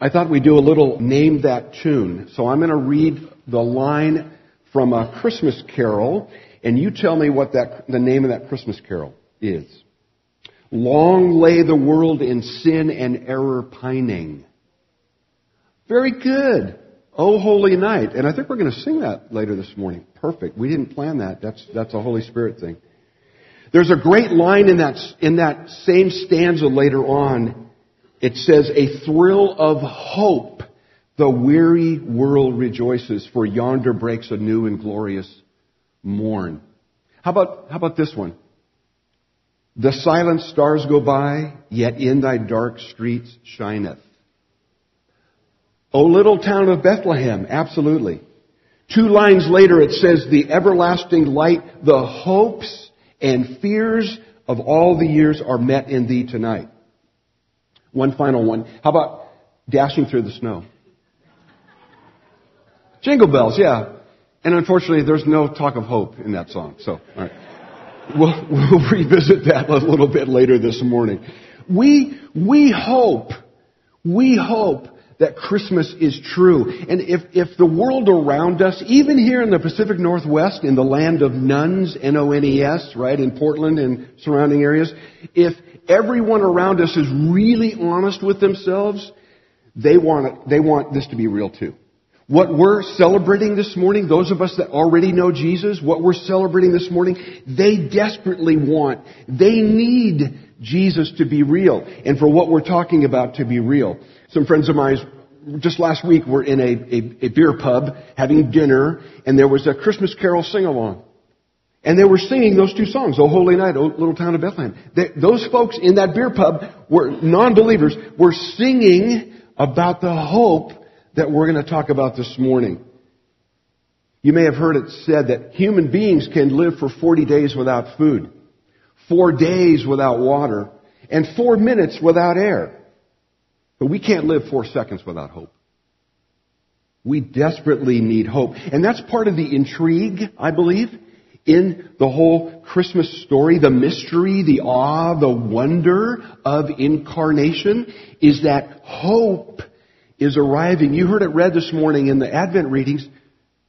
I thought we'd do a little name that tune. So I'm going to read the line from a Christmas carol, and you tell me what that, the name of that Christmas carol is. Long lay the world in sin and error pining. Very good. Oh, holy night. And I think we're going to sing that later this morning. Perfect. We didn't plan that. That's, that's a Holy Spirit thing. There's a great line in that, in that same stanza later on. It says, a thrill of hope. The weary world rejoices for yonder breaks a new and glorious morn. How about, how about this one? The silent stars go by, yet in thy dark streets shineth. O little town of Bethlehem, absolutely. Two lines later it says, the everlasting light, the hopes and fears of all the years are met in thee tonight. One final one. How about dashing through the snow? Jingle bells, yeah. And unfortunately, there's no talk of hope in that song. So, all right. We'll, we'll revisit that a little bit later this morning. We, we hope, we hope that Christmas is true. And if, if the world around us, even here in the Pacific Northwest, in the land of nones, N-O-N-E-S, right, in Portland and surrounding areas, if everyone around us is really honest with themselves, they want it, they want this to be real too. What we're celebrating this morning, those of us that already know Jesus, what we're celebrating this morning, they desperately want, they need Jesus to be real and for what we're talking about to be real. Some friends of mine just last week were in a, a, a beer pub having dinner and there was a Christmas carol sing along. And they were singing those two songs, O Holy Night, O Little Town of Bethlehem. They, those folks in that beer pub were non-believers, were singing about the hope that we're going to talk about this morning. You may have heard it said that human beings can live for 40 days without food, four days without water, and four minutes without air. But we can't live four seconds without hope. We desperately need hope. And that's part of the intrigue, I believe, in the whole Christmas story, the mystery, the awe, the wonder of incarnation is that hope is arriving. You heard it read this morning in the Advent readings.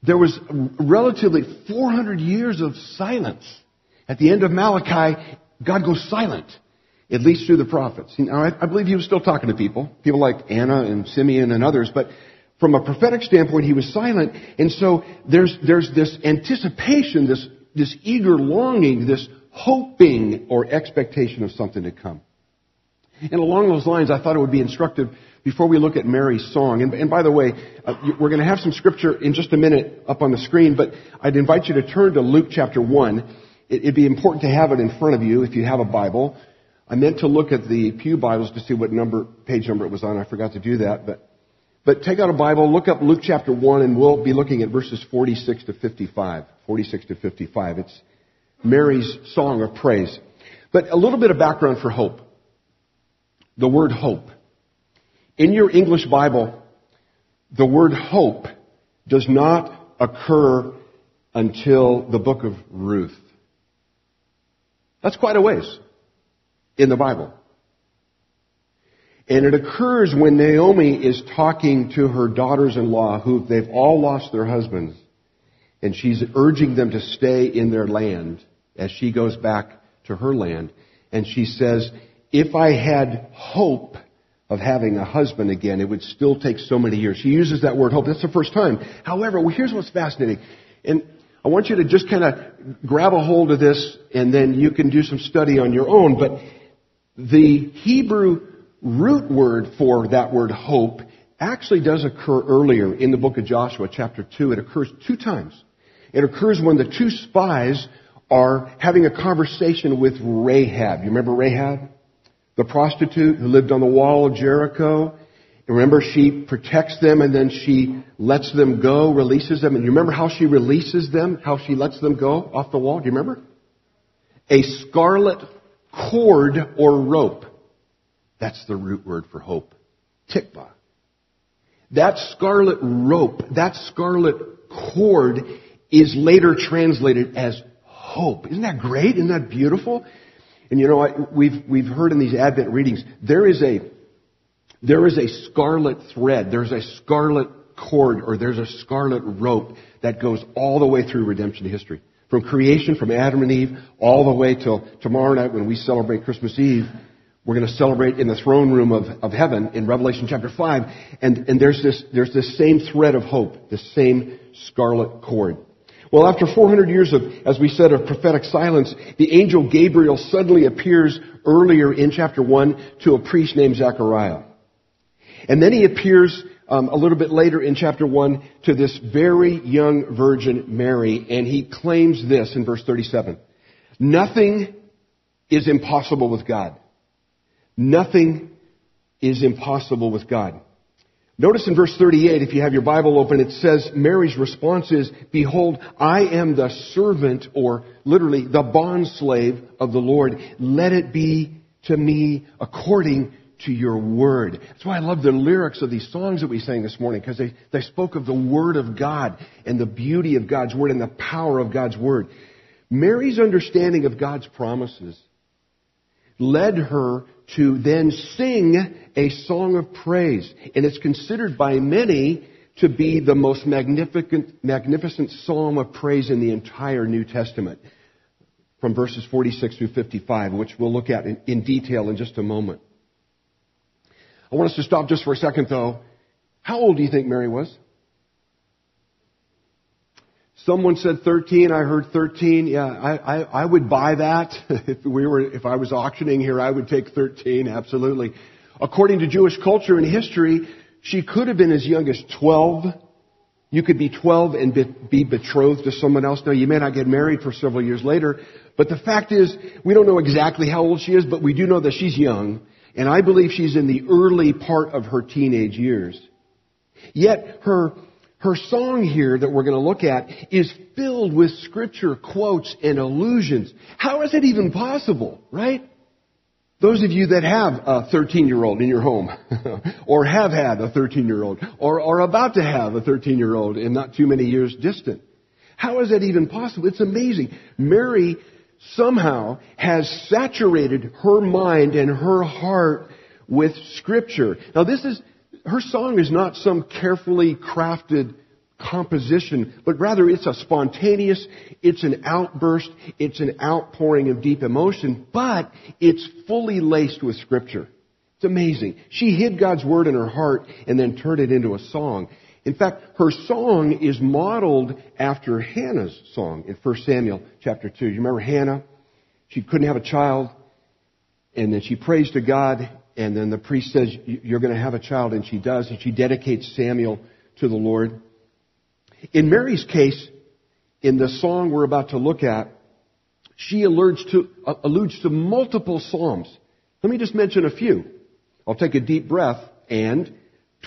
There was relatively 400 years of silence. At the end of Malachi, God goes silent, at least through the prophets. Now, I, believe he was still talking to people, people like Anna and Simeon and others, but from a prophetic standpoint, he was silent. And so there's, there's this anticipation, this, this eager longing, this hoping or expectation of something to come. And along those lines, I thought it would be instructive before we look at Mary's song. And, and by the way, uh, we're going to have some scripture in just a minute up on the screen, but I'd invite you to turn to Luke chapter 1. It, it'd be important to have it in front of you if you have a Bible. I meant to look at the Pew Bibles to see what number, page number it was on. I forgot to do that, but, but take out a Bible, look up Luke chapter 1, and we'll be looking at verses 46 to 55. 46 to 55. It's Mary's song of praise. But a little bit of background for hope. The word hope. In your English Bible, the word hope does not occur until the book of Ruth. That's quite a ways in the Bible. And it occurs when Naomi is talking to her daughters-in-law who they've all lost their husbands. And she's urging them to stay in their land as she goes back to her land. And she says, if I had hope of having a husband again, it would still take so many years. She uses that word hope. That's the first time. However, well, here's what's fascinating. And I want you to just kind of grab a hold of this and then you can do some study on your own. But the Hebrew root word for that word hope actually does occur earlier in the book of Joshua, chapter 2. It occurs two times. It occurs when the two spies are having a conversation with Rahab. You remember Rahab? the prostitute who lived on the wall of Jericho. Remember, she protects them and then she lets them go, releases them. And you remember how she releases them, how she lets them go off the wall? Do you remember? A scarlet cord or rope. That's the root word for hope. Tikva. That scarlet rope, that scarlet cord is later translated as hope. Isn't that great? Isn't that beautiful? And you know, we've, we've heard in these Advent readings, there is a, there is a scarlet thread, there's a scarlet cord, or there's a scarlet rope that goes all the way through redemption history. From creation, from Adam and Eve, all the way till tomorrow night when we celebrate Christmas Eve, we're going to celebrate in the throne room of, of heaven in Revelation chapter 5. And, and there's this, there's this same thread of hope, the same scarlet cord. Well, after 400 years of, as we said, of prophetic silence, the angel Gabriel suddenly appears earlier in chapter 1 to a priest named Zechariah. And then he appears um, a little bit later in chapter 1 to this very young virgin Mary, and he claims this in verse 37. Nothing is impossible with God. Nothing is impossible with God. Notice in verse 38, if you have your Bible open, it says Mary's response is, Behold, I am the servant, or literally the bondslave of the Lord. Let it be to me according to your word. That's why I love the lyrics of these songs that we sang this morning, because they, they spoke of the word of God and the beauty of God's word and the power of God's word. Mary's understanding of God's promises led her to then sing a song of praise. And it's considered by many to be the most magnificent, magnificent psalm of praise in the entire New Testament. From verses 46 through 55, which we'll look at in, in detail in just a moment. I want us to stop just for a second though. How old do you think Mary was? Someone said 13. I heard 13. Yeah, I, I, I would buy that. if we were, if I was auctioning here, I would take 13. Absolutely. According to Jewish culture and history, she could have been as young as 12. You could be 12 and be, be betrothed to someone else. Now, you may not get married for several years later, but the fact is, we don't know exactly how old she is, but we do know that she's young. And I believe she's in the early part of her teenage years. Yet her, her song here that we're going to look at is filled with scripture quotes and allusions. How is it even possible, right? Those of you that have a 13 year old in your home, or have had a 13 year old, or are about to have a 13 year old in not too many years distant. How is that even possible? It's amazing. Mary somehow has saturated her mind and her heart with scripture. Now this is, her song is not some carefully crafted composition, but rather it's a spontaneous, it's an outburst, it's an outpouring of deep emotion, but it's fully laced with scripture. It's amazing. She hid God's word in her heart and then turned it into a song. In fact, her song is modeled after Hannah's song in 1 Samuel chapter 2. You remember Hannah? She couldn't have a child, and then she prays to God, and then the priest says, You're going to have a child, and she does, and she dedicates Samuel to the Lord. In Mary's case, in the song we're about to look at, she alludes to, uh, alludes to multiple psalms. Let me just mention a few. I'll take a deep breath and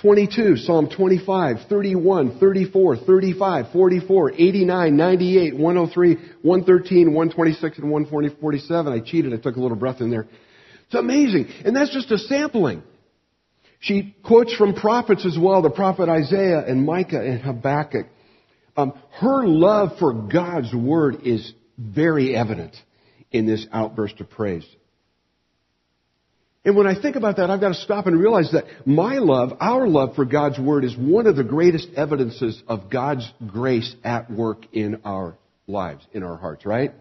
22, Psalm 25, 31, 34, 35, 44, 89, 98, 103, 113, 126, and 147. I cheated. I took a little breath in there. It's amazing. And that's just a sampling. She quotes from prophets as well, the prophet Isaiah and Micah and Habakkuk. Um, her love for God's word is very evident in this outburst of praise. And when I think about that, I've got to stop and realize that my love, our love for God's Word is one of the greatest evidences of God's grace at work in our lives, in our hearts, right?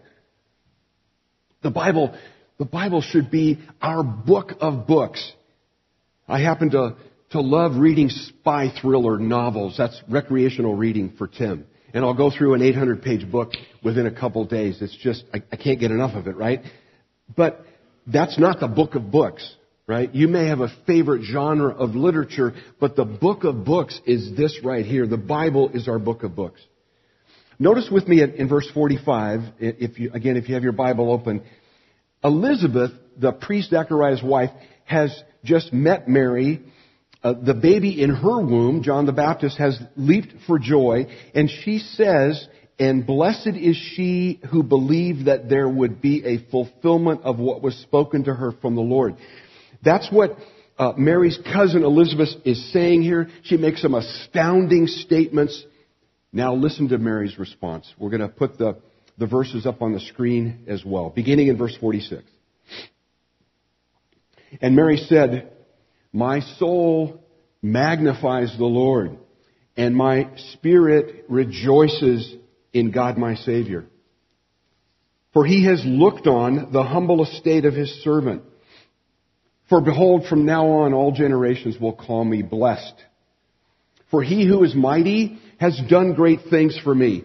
The Bible, the Bible should be our book of books. I happen to, to love reading spy thriller novels. That's recreational reading for Tim. And I'll go through an 800 page book within a couple days. It's just, I, I can't get enough of it, right? But that's not the book of books, right? You may have a favorite genre of literature, but the book of books is this right here. The Bible is our book of books. Notice with me in verse 45, if you, again, if you have your Bible open, Elizabeth, the priest Zechariah's wife, has just met Mary. Uh, the baby in her womb, John the Baptist, has leaped for joy, and she says and blessed is she who believed that there would be a fulfillment of what was spoken to her from the Lord. That's what uh, Mary's cousin Elizabeth is saying here. She makes some astounding statements. Now listen to Mary's response. We're going to put the, the verses up on the screen as well, beginning in verse 46. And Mary said, My soul magnifies the Lord, and my spirit rejoices in God my Savior. For he has looked on the humble estate of his servant. For behold, from now on all generations will call me blessed. For he who is mighty has done great things for me,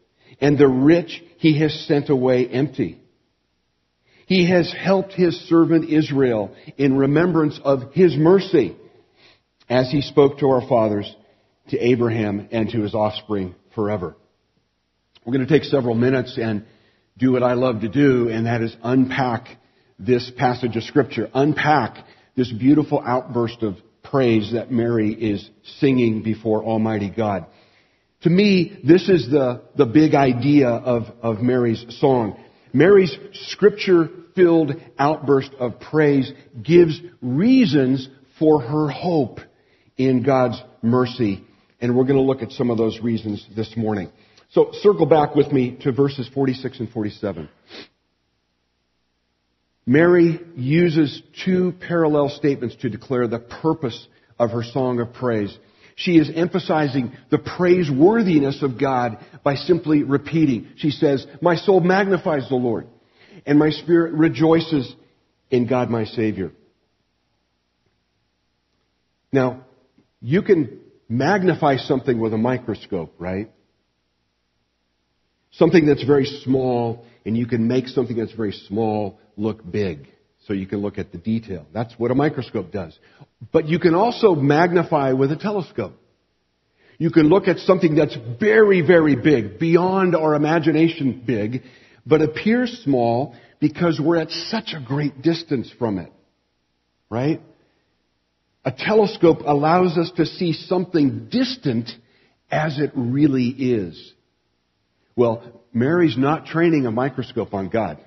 and the rich he has sent away empty. He has helped his servant Israel in remembrance of his mercy, as he spoke to our fathers, to Abraham, and to his offspring forever. We're going to take several minutes and do what I love to do, and that is unpack this passage of scripture, unpack this beautiful outburst of praise that Mary is singing before Almighty God. To me, this is the, the big idea of, of Mary's song. Mary's scripture filled outburst of praise gives reasons for her hope in God's mercy. And we're going to look at some of those reasons this morning. So circle back with me to verses 46 and 47. Mary uses two parallel statements to declare the purpose of her song of praise. She is emphasizing the praiseworthiness of God by simply repeating. She says, My soul magnifies the Lord, and my spirit rejoices in God my Savior. Now, you can magnify something with a microscope, right? Something that's very small, and you can make something that's very small look big. So you can look at the detail. That's what a microscope does. But you can also magnify with a telescope. You can look at something that's very, very big, beyond our imagination big, but appears small because we're at such a great distance from it. Right? A telescope allows us to see something distant as it really is. Well, Mary's not training a microscope on God.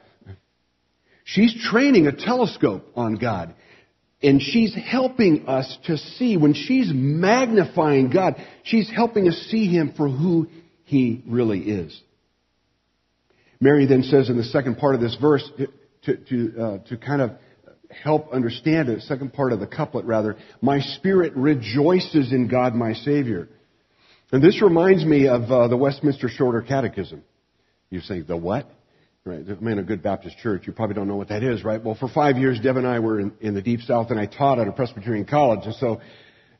She's training a telescope on God. And she's helping us to see, when she's magnifying God, she's helping us see Him for who He really is. Mary then says in the second part of this verse, to, to, uh, to kind of help understand it, second part of the couplet rather, my spirit rejoices in God my Savior. And this reminds me of uh, the Westminster Shorter Catechism. You say, the what? Right. I'm in a good Baptist church. You probably don't know what that is, right? Well, for five years, Deb and I were in, in the Deep South, and I taught at a Presbyterian college. And so,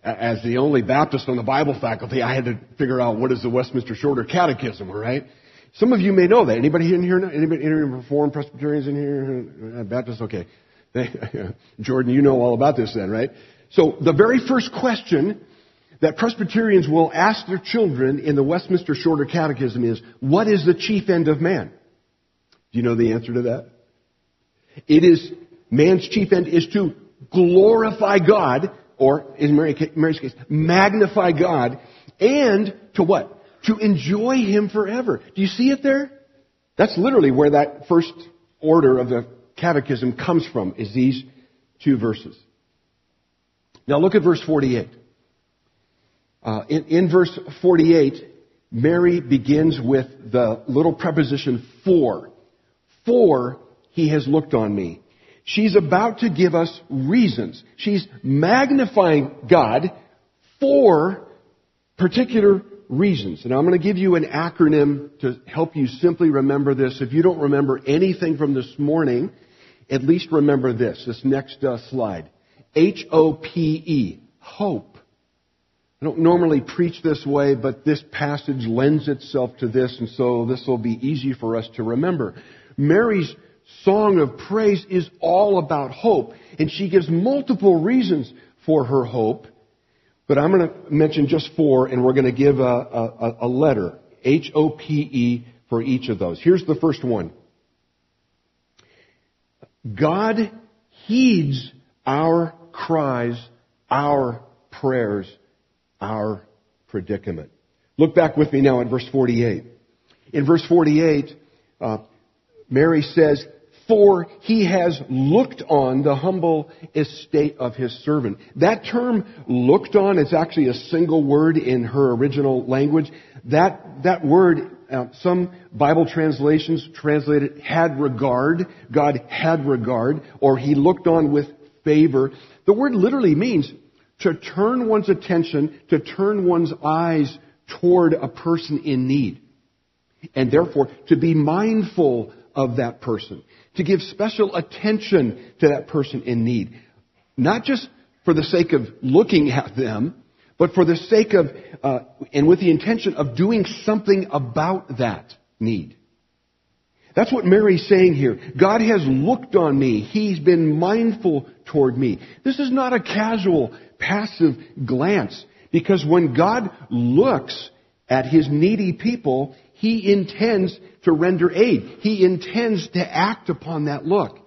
as the only Baptist on the Bible faculty, I had to figure out what is the Westminster Shorter Catechism, right? Some of you may know that. Anybody in here? Anybody, any Reformed Presbyterians in here? Uh, Baptists? Okay. Jordan, you know all about this then, right? So the very first question that Presbyterians will ask their children in the Westminster Shorter Catechism is, what is the chief end of man? Do you know the answer to that? It is, man's chief end is to glorify God, or in Mary's case, magnify God, and to what? To enjoy Him forever. Do you see it there? That's literally where that first order of the catechism comes from, is these two verses. Now look at verse 48. Uh, in, in verse 48, Mary begins with the little preposition for. For he has looked on me. She's about to give us reasons. She's magnifying God for particular reasons. And I'm going to give you an acronym to help you simply remember this. If you don't remember anything from this morning, at least remember this, this next uh, slide. H-O-P-E. Hope. I don't normally preach this way, but this passage lends itself to this, and so this will be easy for us to remember. Mary's song of praise is all about hope, and she gives multiple reasons for her hope, but I'm going to mention just four, and we're going to give a, a, a letter, H-O-P-E, for each of those. Here's the first one. God heeds our cries, our prayers our predicament. Look back with me now at verse 48. In verse 48, uh, Mary says, For he has looked on the humble estate of his servant. That term, looked on, is actually a single word in her original language. That, that word, uh, some Bible translations translate it had regard. God had regard, or he looked on with favor. The word literally means to turn one's attention, to turn one's eyes toward a person in need. And therefore, to be mindful of that person. To give special attention to that person in need. Not just for the sake of looking at them, but for the sake of, uh, and with the intention of doing something about that need. That's what Mary's saying here. God has looked on me. He's been mindful toward me. This is not a casual, passive glance. Because when God looks at His needy people, He intends to render aid. He intends to act upon that look.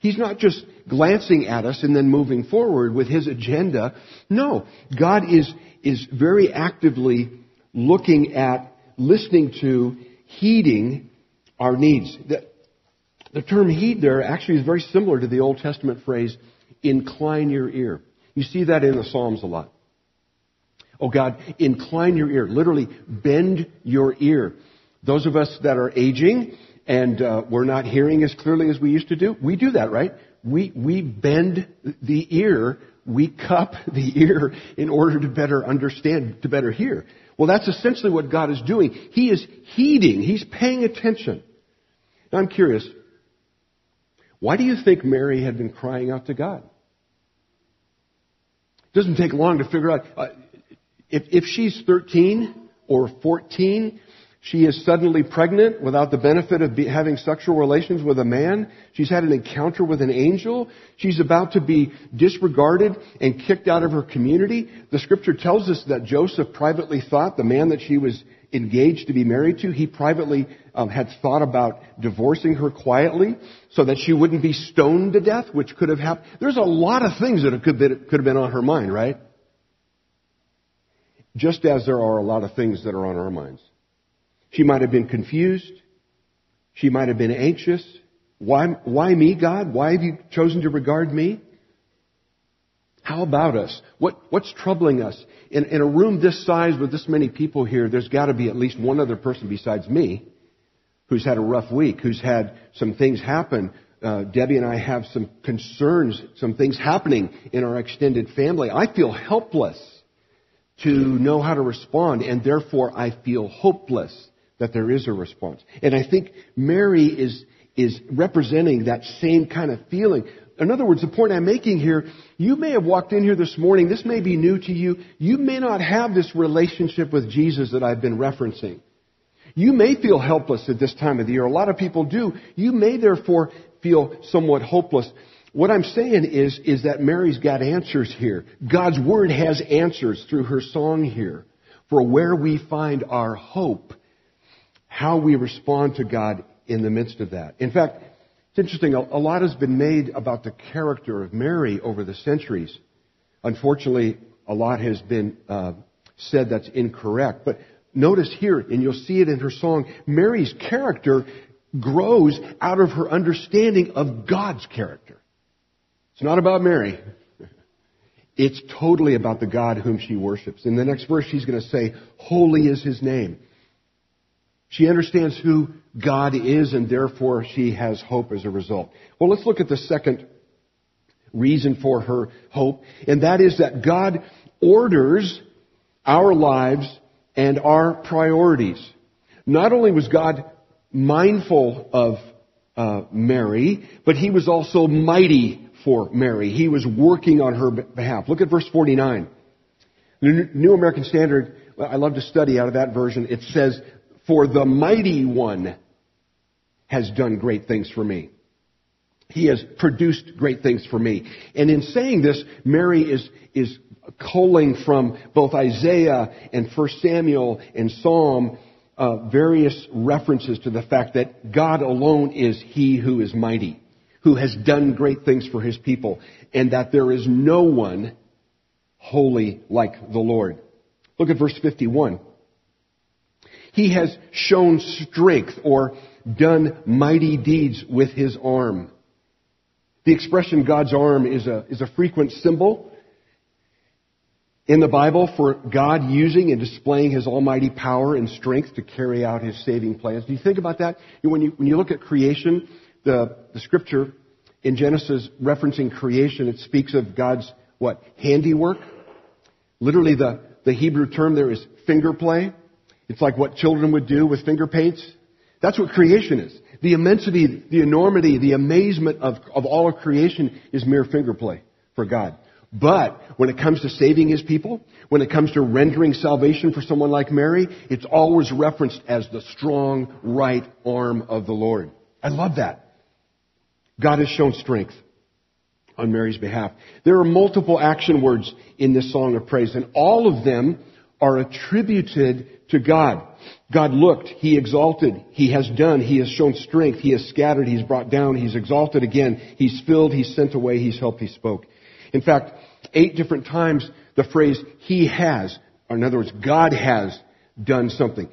He's not just glancing at us and then moving forward with His agenda. No. God is, is very actively looking at, listening to, heeding our needs. The, the term heed there actually is very similar to the Old Testament phrase, incline your ear. You see that in the Psalms a lot. Oh God, incline your ear. Literally, bend your ear. Those of us that are aging and uh, we're not hearing as clearly as we used to do, we do that, right? We, we bend the ear, we cup the ear in order to better understand, to better hear. Well, that's essentially what God is doing. He is heeding, He's paying attention. Now I'm curious, why do you think Mary had been crying out to God? It doesn't take long to figure out. Uh, if, if she's 13 or 14, she is suddenly pregnant without the benefit of be, having sexual relations with a man. She's had an encounter with an angel. She's about to be disregarded and kicked out of her community. The scripture tells us that Joseph privately thought the man that she was engaged to be married to, he privately um, had thought about divorcing her quietly so that she wouldn't be stoned to death, which could have happened. There's a lot of things that could, could have been on her mind, right? Just as there are a lot of things that are on our minds. She might have been confused. She might have been anxious. Why, why me, God? Why have you chosen to regard me? How about us? What, what's troubling us? In, in a room this size with this many people here, there's got to be at least one other person besides me who's had a rough week, who's had some things happen. Uh, Debbie and I have some concerns, some things happening in our extended family. I feel helpless to know how to respond, and therefore I feel hopeless that there is a response. And I think Mary is, is representing that same kind of feeling. In other words, the point I'm making here, you may have walked in here this morning, this may be new to you, you may not have this relationship with Jesus that I've been referencing. You may feel helpless at this time of the year. A lot of people do. You may therefore feel somewhat hopeless. What I'm saying is, is that Mary's got answers here. God's Word has answers through her song here for where we find our hope, how we respond to God in the midst of that. In fact, it's interesting, a lot has been made about the character of Mary over the centuries. Unfortunately, a lot has been uh, said that's incorrect. But notice here, and you'll see it in her song, Mary's character grows out of her understanding of God's character. It's not about Mary. It's totally about the God whom she worships. In the next verse, she's going to say, Holy is his name. She understands who God is, and therefore she has hope as a result. Well, let's look at the second reason for her hope, and that is that God orders our lives and our priorities. Not only was God mindful of uh, Mary, but he was also mighty for Mary. He was working on her behalf. Look at verse 49. The New American Standard, I love to study out of that version. It says, For the mighty one has done great things for me. He has produced great things for me. And in saying this, Mary is, is culling from both Isaiah and 1 Samuel and Psalm uh, various references to the fact that God alone is He who is mighty who has done great things for his people, and that there is no one holy like the Lord. Look at verse 51. He has shown strength or done mighty deeds with his arm. The expression God's arm is a, is a frequent symbol in the Bible for God using and displaying his almighty power and strength to carry out his saving plans. Do you think about that? When you, when you look at creation, the, the scripture in Genesis referencing creation, it speaks of God's, what, handiwork? Literally the, the Hebrew term there is finger play. It's like what children would do with finger paints. That's what creation is. The immensity, the enormity, the amazement of, of all of creation is mere finger play for God. But when it comes to saving His people, when it comes to rendering salvation for someone like Mary, it's always referenced as the strong right arm of the Lord. I love that. God has shown strength on Mary's behalf. There are multiple action words in this song of praise, and all of them are attributed to God. God looked, He exalted, He has done, He has shown strength, He has scattered, He's brought down, He's exalted again, He's filled, He's sent away, He's helped, He spoke. In fact, eight different times the phrase He has, or in other words, God has done something.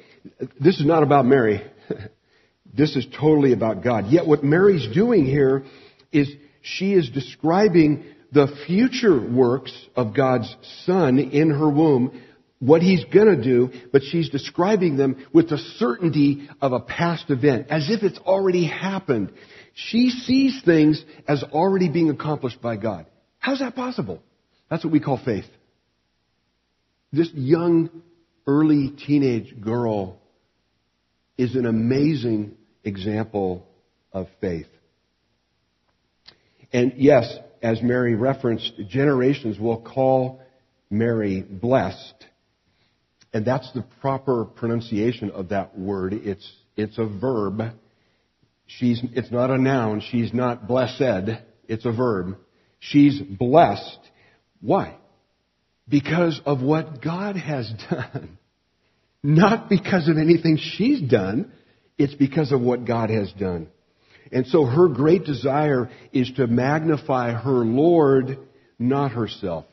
This is not about Mary. this is totally about God. Yet what Mary's doing here is she is describing the future works of God's Son in her womb what he's gonna do, but she's describing them with the certainty of a past event, as if it's already happened. She sees things as already being accomplished by God. How's that possible? That's what we call faith. This young, early teenage girl is an amazing example of faith. And yes, as Mary referenced, generations will call Mary blessed and that's the proper pronunciation of that word. It's, it's a verb. She's, it's not a noun. She's not blessed. It's a verb. She's blessed. Why? Because of what God has done. Not because of anything she's done. It's because of what God has done. And so her great desire is to magnify her Lord, not herself.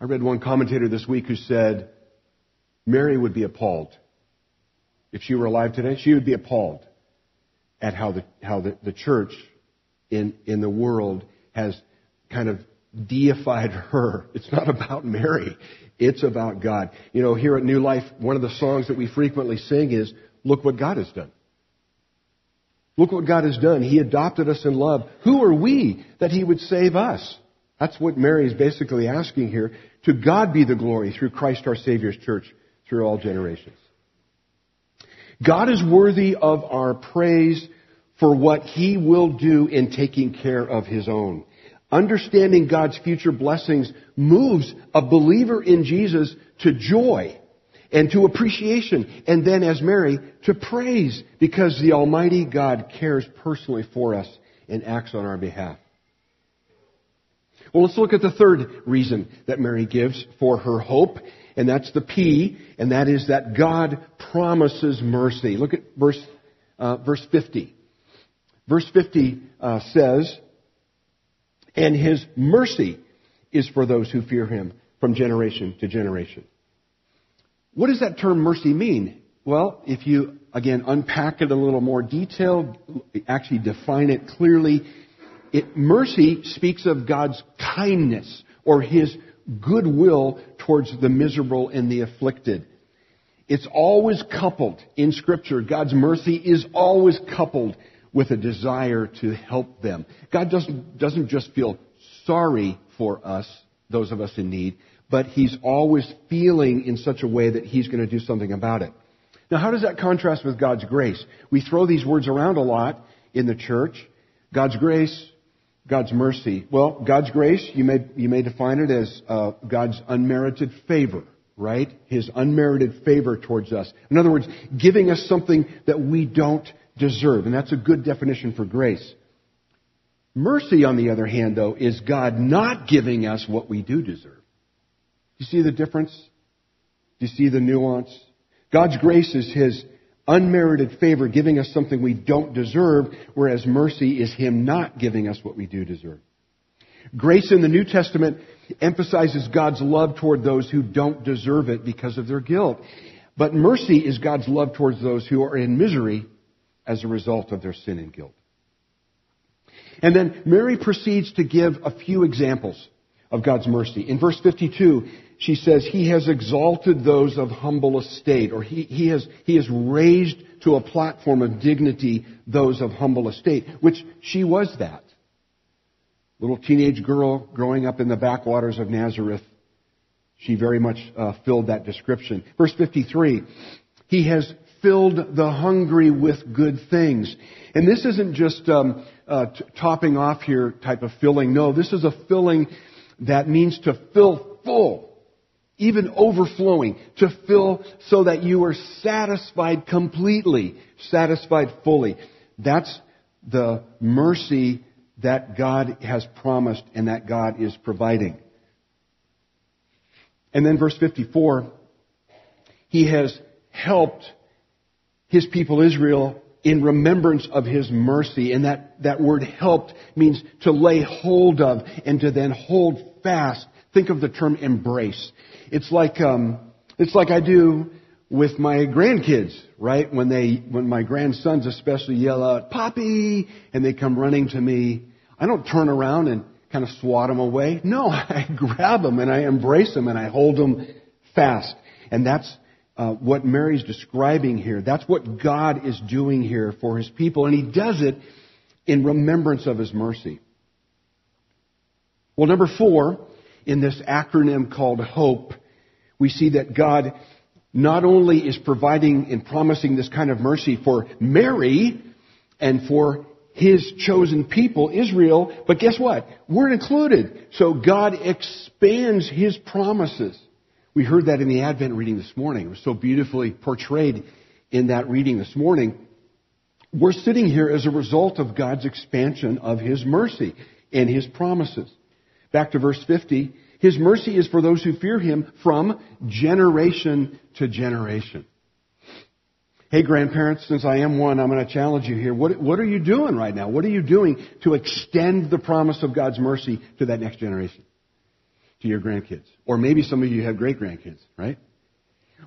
I read one commentator this week who said, Mary would be appalled. If she were alive today, she would be appalled at how the, how the, the church in, in the world has kind of deified her. It's not about Mary. It's about God. You know, here at New Life, one of the songs that we frequently sing is, look what God has done. Look what God has done. He adopted us in love. Who are we that He would save us? That's what Mary is basically asking here. To God be the glory through Christ our Savior's church through all generations. God is worthy of our praise for what He will do in taking care of His own. Understanding God's future blessings moves a believer in Jesus to joy and to appreciation, and then as Mary, to praise because the Almighty God cares personally for us and acts on our behalf. Well, let's look at the third reason that Mary gives for her hope, and that's the P, and that is that God promises mercy. Look at verse, uh, verse 50. Verse 50 uh, says, and his mercy is for those who fear him from generation to generation. What does that term mercy mean? Well, if you, again, unpack it a little more detail, actually define it clearly, it, mercy speaks of God's kindness or his goodwill towards the miserable and the afflicted. It's always coupled in scripture. God's mercy is always coupled with a desire to help them. God doesn't, doesn't just feel sorry for us, those of us in need, but He's always feeling in such a way that He's going to do something about it. Now, how does that contrast with God's grace? We throw these words around a lot in the church. God's grace, God's mercy. Well, God's grace, you may, you may define it as uh, God's unmerited favor, right? His unmerited favor towards us. In other words, giving us something that we don't deserve. And that's a good definition for grace. Mercy, on the other hand, though, is God not giving us what we do deserve. Do you see the difference? Do you see the nuance? God's grace is His unmerited favor, giving us something we don't deserve, whereas mercy is Him not giving us what we do deserve. Grace in the New Testament emphasizes God's love toward those who don't deserve it because of their guilt. But mercy is God's love towards those who are in misery as a result of their sin and guilt. And then Mary proceeds to give a few examples of God's mercy. In verse 52, she says, He has exalted those of humble estate, or he, he, has, he has raised to a platform of dignity those of humble estate, which she was that. Little teenage girl growing up in the backwaters of Nazareth, she very much uh, filled that description. Verse 53, He has filled the hungry with good things. And this isn't just um, uh, t- topping off here type of filling. No, this is a filling that means to fill full, even overflowing, to fill so that you are satisfied completely, satisfied fully. That's the mercy that God has promised and that God is providing. And then verse 54, He has helped His people Israel in remembrance of His mercy. And that, that word helped means to lay hold of and to then hold fast. Think of the term embrace. It's like, um, it's like I do with my grandkids, right? When they, when my grandsons especially yell out, Poppy, and they come running to me, I don't turn around and kind of swat them away. No, I grab them and I embrace them and I hold them fast. And that's uh, what Mary's describing here. That's what God is doing here for His people, and He does it in remembrance of His mercy. Well, number four, in this acronym called HOPE, we see that God not only is providing and promising this kind of mercy for Mary and for his chosen people, Israel, but guess what? We're included. So God expands his promises. We heard that in the Advent reading this morning. It was so beautifully portrayed in that reading this morning. We're sitting here as a result of God's expansion of his mercy and his promises. Back to verse 50. His mercy is for those who fear him from generation to generation. Hey grandparents, since I am one, I'm going to challenge you here. What, what are you doing right now? What are you doing to extend the promise of God's mercy to that next generation? To your grandkids. Or maybe some of you have great grandkids, right?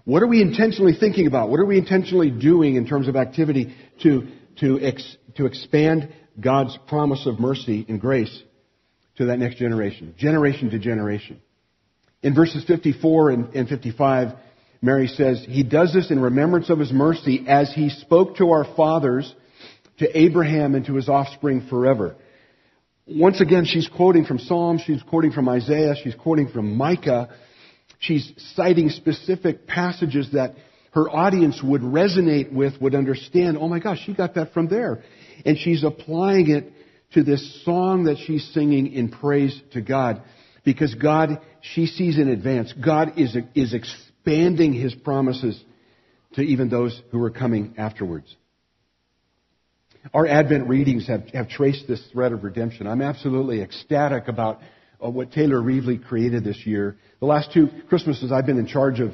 What are we intentionally thinking about? What are we intentionally doing in terms of activity to, to, ex, to expand God's promise of mercy and grace to that next generation, generation to generation. In verses 54 and, and 55, Mary says, He does this in remembrance of His mercy as He spoke to our fathers, to Abraham, and to his offspring forever. Once again, she's quoting from Psalms, she's quoting from Isaiah, she's quoting from Micah. She's citing specific passages that her audience would resonate with, would understand, oh my gosh, she got that from there. And she's applying it to this song that she's singing in praise to God. Because God, she sees in advance, God is, is expanding His promises to even those who are coming afterwards. Our Advent readings have, have traced this thread of redemption. I'm absolutely ecstatic about uh, what Taylor Reevely created this year. The last two Christmases I've been in charge of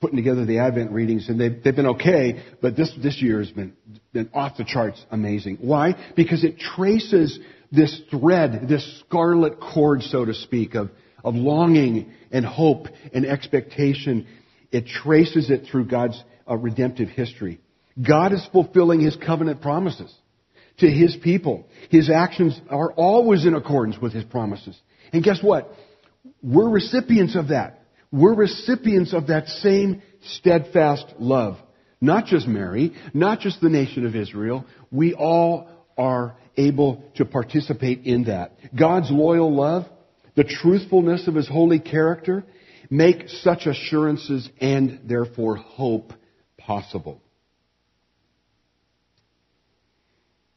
putting together the Advent readings, and they've, they've been okay, but this, this year has been, been off the charts amazing. Why? Because it traces this thread, this scarlet cord, so to speak, of, of longing and hope and expectation. It traces it through God's uh, redemptive history. God is fulfilling His covenant promises to His people. His actions are always in accordance with His promises. And guess what? We're recipients of that. We're recipients of that same steadfast love. Not just Mary, not just the nation of Israel. We all are able to participate in that. God's loyal love, the truthfulness of His holy character, make such assurances and therefore hope possible.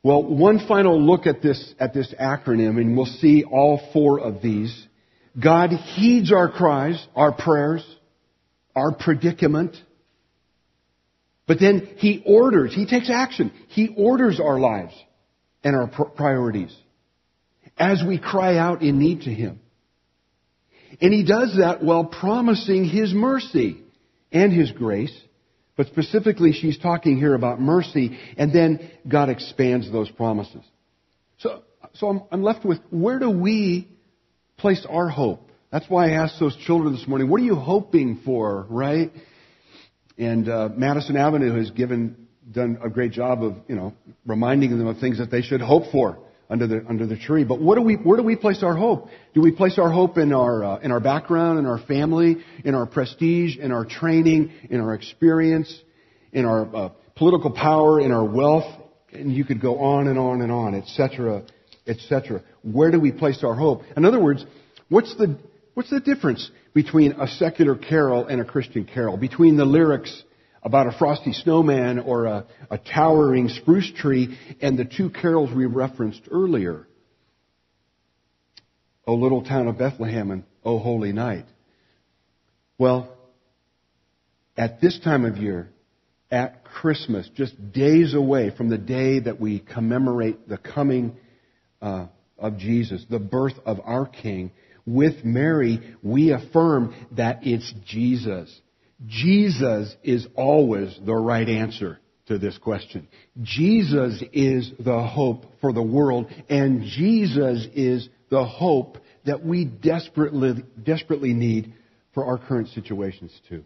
Well, one final look at this, at this acronym, and we'll see all four of these God heeds our cries, our prayers, our predicament. But then He orders, He takes action. He orders our lives and our priorities as we cry out in need to Him. And He does that while promising His mercy and His grace. But specifically, she's talking here about mercy, and then God expands those promises. So, so I'm, I'm left with where do we place our hope? That's why I asked those children this morning, what are you hoping for, right? And uh, Madison Avenue has given done a great job of, you know, reminding them of things that they should hope for under the under the tree. But what do we where do we place our hope? Do we place our hope in our uh, in our background, in our family, in our prestige, in our training, in our experience, in our uh, political power, in our wealth, and you could go on and on and on, etc., etc. Where do we place our hope? In other words, what's the what's the difference between a secular carol and a Christian carol? Between the lyrics about a frosty snowman or a, a towering spruce tree and the two carols we referenced earlier. O little town of Bethlehem and O holy night. Well, at this time of year, at Christmas, just days away from the day that we commemorate the coming uh, of Jesus, the birth of our King, with Mary, we affirm that it's Jesus. Jesus is always the right answer to this question. Jesus is the hope for the world, and Jesus is the hope that we desperately, desperately need for our current situations too.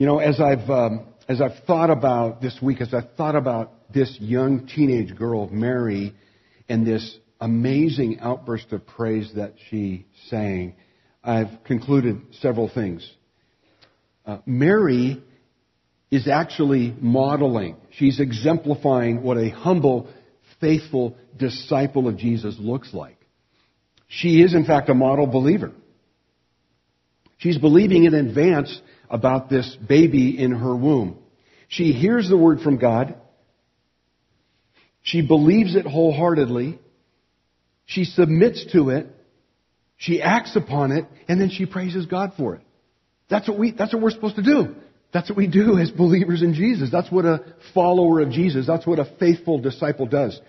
You know, as I've, um, as I've thought about this week, as I've thought about this young teenage girl, Mary, and this amazing outburst of praise that she sang, I've concluded several things. Uh, Mary is actually modeling, she's exemplifying what a humble, faithful disciple of Jesus looks like. She is, in fact, a model believer. She's believing in advance about this baby in her womb. She hears the word from God. She believes it wholeheartedly. She submits to it. She acts upon it, and then she praises God for it. That's what we, that's what we're supposed to do. That's what we do as believers in Jesus. That's what a follower of Jesus, that's what a faithful disciple does.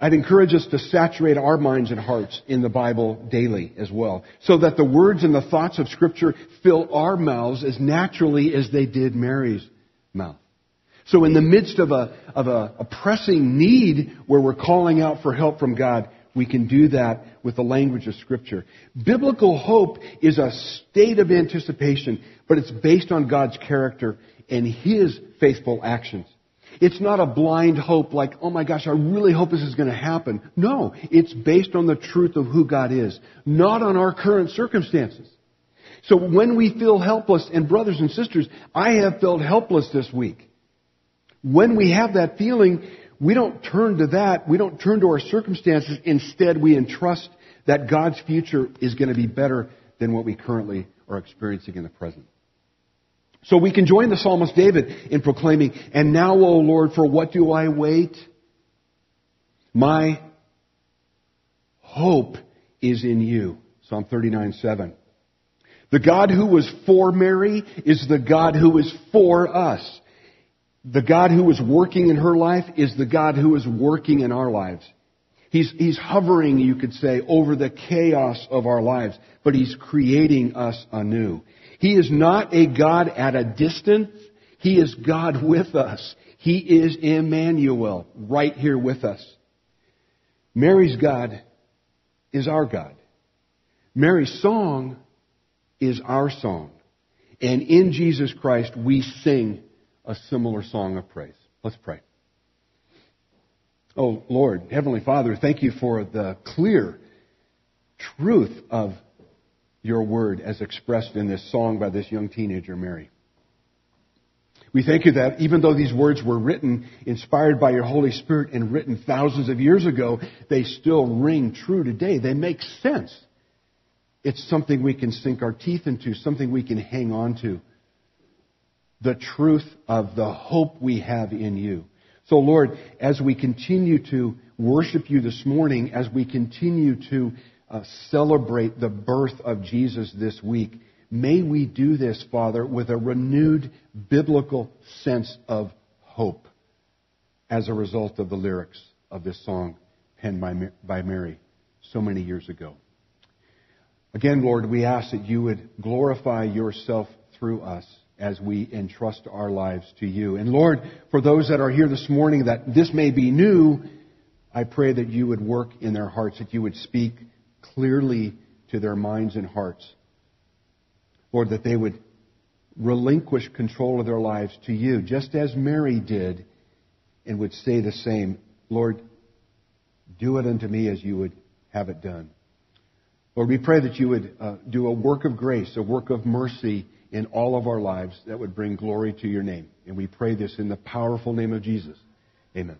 I'd encourage us to saturate our minds and hearts in the Bible daily as well, so that the words and the thoughts of Scripture fill our mouths as naturally as they did Mary's mouth. So in the midst of a, of a, a pressing need where we're calling out for help from God, we can do that with the language of Scripture. Biblical hope is a state of anticipation, but it's based on God's character and His faithful actions. It's not a blind hope like, oh my gosh, I really hope this is going to happen. No, it's based on the truth of who God is, not on our current circumstances. So when we feel helpless, and brothers and sisters, I have felt helpless this week. When we have that feeling, we don't turn to that. We don't turn to our circumstances. Instead, we entrust that God's future is going to be better than what we currently are experiencing in the present. So we can join the psalmist David in proclaiming, And now, O Lord, for what do I wait? My hope is in you. Psalm 39, 7. The God who was for Mary is the God who is for us. The God who is working in her life is the God who is working in our lives. He's, he's hovering, you could say, over the chaos of our lives, but He's creating us anew. He is not a God at a distance. He is God with us. He is Emmanuel, right here with us. Mary's God is our God. Mary's song is our song. And in Jesus Christ, we sing a similar song of praise. Let's pray. Oh, Lord, Heavenly Father, thank you for the clear truth of your word as expressed in this song by this young teenager, Mary. We thank you that even though these words were written, inspired by your Holy Spirit and written thousands of years ago, they still ring true today. They make sense. It's something we can sink our teeth into, something we can hang on to the truth of the hope we have in you. So Lord, as we continue to worship you this morning, as we continue to uh, celebrate the birth of Jesus this week, may we do this, Father, with a renewed biblical sense of hope as a result of the lyrics of this song penned by, by Mary so many years ago. Again, Lord, we ask that you would glorify yourself through us as we entrust our lives to you. And Lord, for those that are here this morning that this may be new, I pray that you would work in their hearts, that you would speak clearly to their minds and hearts. Lord, that they would relinquish control of their lives to you, just as Mary did, and would say the same Lord, do it unto me as you would have it done. Lord, we pray that you would uh, do a work of grace, a work of mercy in all of our lives that would bring glory to your name. And we pray this in the powerful name of Jesus. Amen.